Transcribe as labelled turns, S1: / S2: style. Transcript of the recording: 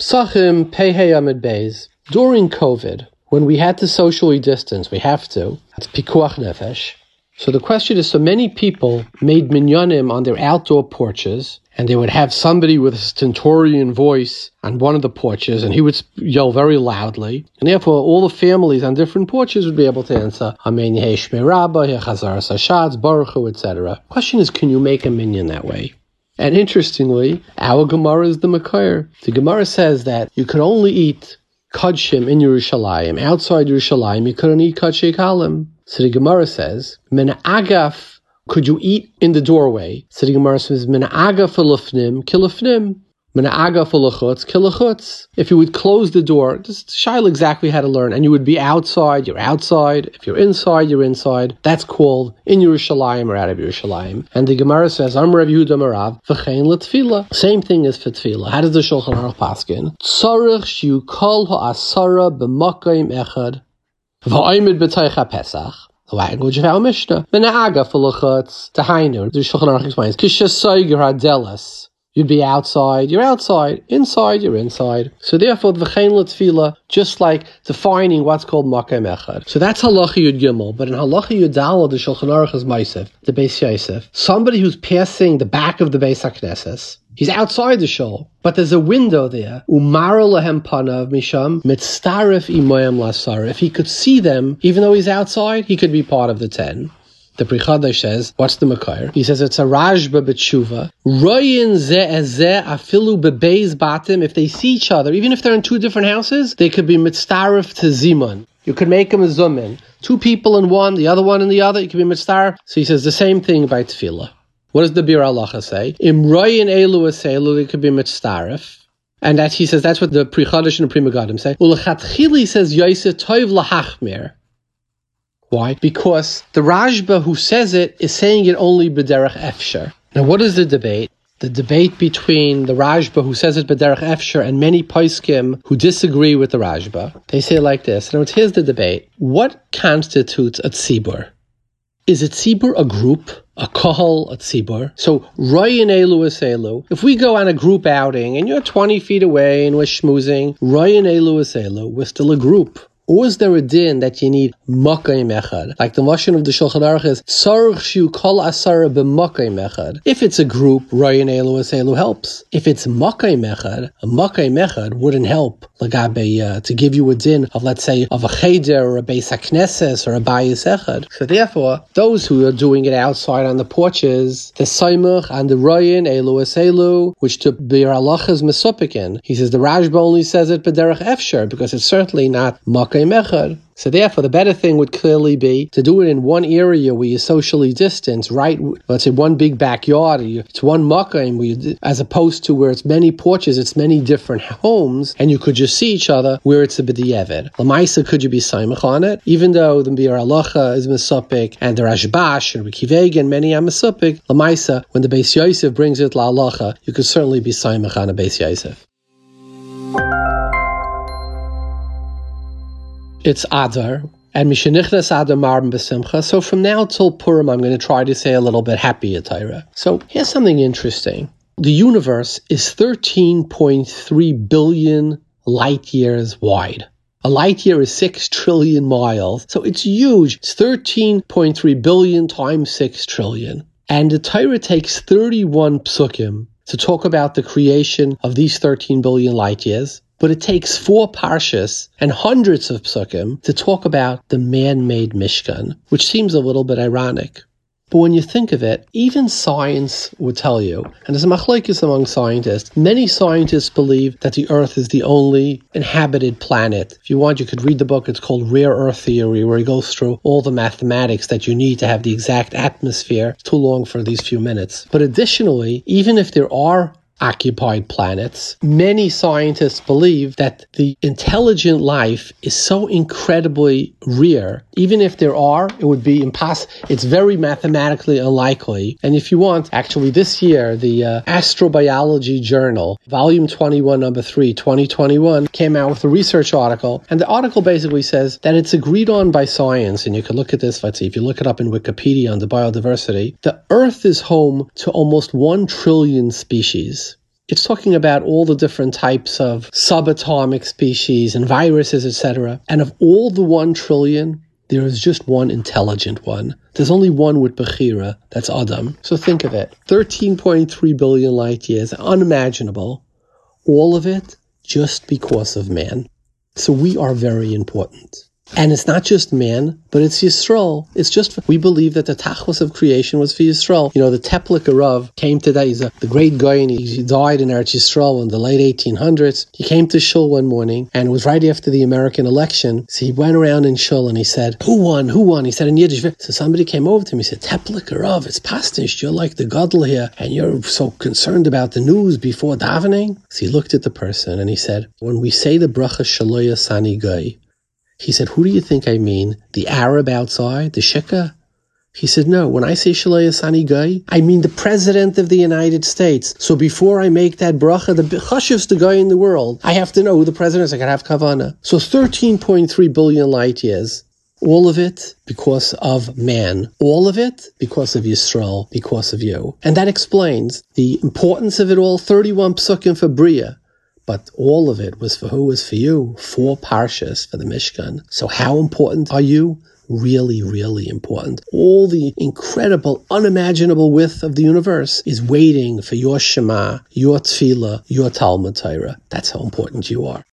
S1: Psachim Pehei Amid. During COVID, when we had to socially distance, we have to, it's pikuach nefesh. So the question is, so many people made minyanim on their outdoor porches, and they would have somebody with a stentorian voice on one of the porches, and he would yell very loudly, and therefore all the families on different porches would be able to answer Amen Yeheshme Rabba, Yechazar Sashatz, Baruch etc. Question is, can you make a minyan that way? And interestingly, our Gemara is the Makar. The Gemara says that you could only eat Kodshim in Yerushalayim. Outside Yerushalayim, you couldn't eat Kodshei Kalim. So the Gemara says, Men Agaf, could you eat in the doorway? So the Gemara says, Men Agaf Alufnim, Kilufnim. If you would close the door, just Shaila exactly how to learn, and you would be outside, you're outside. If you're inside, you're inside. That's called in Yerushalayim or out of Yerushalayim. And the Gemara says, I'm Rav Yehuda Marav, v'chein letfila. Same thing as for tefillah. How does the Shulchan Aruch paskin? Tzarech shiu kol ha'asara b'makayim echad v'oimid b'taycha pesach the language of our Mishnah. V'na'aga f'luchatz tahainu. The Shulchan Aruch explains, kishasoy hadelas You'd be outside, you're outside, inside, you're inside. So therefore, the v'chein tefillah, just like defining what's called makem echad. So that's halacha yud gimel, but in halacha yud dalad, the shulchan aruch is ma'isef, the beis yosef. Somebody who's passing the back of the beis haknesses, He's outside the shul, but there's a window there. Umar lahem panav misham mitzaref imoyam lasar. If he could see them, even though he's outside, he could be part of the ten. The Pri Chadash says, what's the Makar? He says it's a Rajba b'tshuva. Royin ze eze afilu bebeis batim. If they see each other, even if they're in two different houses, they could be mitzaref to zimun. You could make them a zumin. Two people in one, the other one in the other, you could be mitzar. So he says the same thing by tefillah. What does the Bir Allah say? Im royin elu aselu, it could be mitzaref. And that he says that's what the Pri Chadash and the Pri Megadim say. Ulachatchili says Yosef toiv lahachmir. Why? Because the Rajba who says it is saying it only b'derech efsher. Now, what is the debate? The debate between the Rajba who says it b'derech efsher and many paiskim who disagree with the Rajba. They say like this. Now, here's the debate. What constitutes a tzibur? Is a tzibur a group? a kohol, a tzibur. So royin elu is elu. If we go on a group outing and you're 20 feet away and we're schmoozing, royin elu is elu, we're still a group. Or is there a din that you need makayim echad? Like the motion of the Shulchan Aruch is sarach shu kol asara b'makayim echad. If it's a group, Ryan Elu Elu helps. If it's makayim echad, a makayim echad wouldn't help. Lagabe uh, to give you a din of let's say of a cheder or a beis hakneses or a bayis echad. So therefore, those who are doing it outside on the porches, the saimach and the Ryan Elu Elu, which to Bir Allah is mesupikin. He says the Rajba only says it b'derech efsher because it's certainly not makayim so therefore, the better thing would clearly be to do it in one area where you're socially distanced, right? Let's say one big backyard, it's one makayim, as opposed to where it's many porches, it's many different homes, and you could just see each other where it's a b'di'evid. Lamaisa, could you be saimach on it? Even though the Biur Halacha is Mesopik, and the Rashbash and Rikiveg and many are Mesopik, Lamaisa, when the Beis Yosef brings it La Alacha, you could certainly be saimach on a Beis Yosef. It's Adar, and Mishanichnas Adar Marben Besimcha. So from now till Purim, I'm going to try to say a little bit happy Atira. So here's something interesting. The universe is 13.3 billion light years wide. A light year is 6 trillion miles, so it's huge. It's 13.3 billion times 6 trillion. And the Torah takes 31 psukim to talk about the creation of these 13 billion light years. But it takes four parshas and hundreds of psukim to talk about the man-made Mishkan, which seems a little bit ironic. But when you think of it, even science would tell you, and as a machlekes among scientists, many scientists believe that the Earth is the only inhabited planet. If you want, you could read the book. It's called Rare Earth Theory, where he goes through all the mathematics that you need to have the exact atmosphere. It's too long for these few minutes. But additionally, even if there are occupied planets. Many scientists believe that the intelligent life is so incredibly rare. Even if there are, it would be impossible. It's very mathematically unlikely. And if you want, actually, this year, the uh, Astrobiology Journal, volume 21, number 3, 2021, came out with a research article. And the article basically says that it's agreed on by science. And you can look at this, let's see, if you look it up in Wikipedia on the biodiversity, the Earth is home to almost 1 trillion species. It's talking about all the different types of subatomic species and viruses, etc. And of all the one trillion, there is just one intelligent one. There's only one with Bechira, that's Adam. So think of it 13.3 billion light years, unimaginable. All of it just because of man. So we are very important. And it's not just man, but it's Yisrael. It's just, we believe that the tachlis of creation was for Yisrael. You know, the Teplik Arav came to that. He's a, the great guy, and he died in Eretz Yisrael in the late 1800s. He came to Shul one morning, and it was right after the American election. So he went around in Shul and he said, Who won? Who won? He said in Yiddish. So somebody came over to him. He said, Teplik Arav, it's pastish. You're like the Gadol here, and you're so concerned about the news before davening. So he looked at the person and he said, When we say the bracha Shaloya Sani Gai, he said, Who do you think I mean? The Arab outside, the Shika? He said, No, when I say Shalaya Sani Guy, I mean the President of the United States. So before I make that bracha, the chashiv's the guy in the world, I have to know who the President is. I gotta have Kavana. So 13.3 billion light years. All of it because of man. All of it because of Yisrael, because of you. And that explains the importance of it all. 31 psukim for Bria. But all of it was for who was for you, four parshas for the Mishkan. So how important are you? Really, really important. All the incredible, unimaginable width of the universe is waiting for your Shema, your Tefillah, your Talmud Torah. That's how important you are.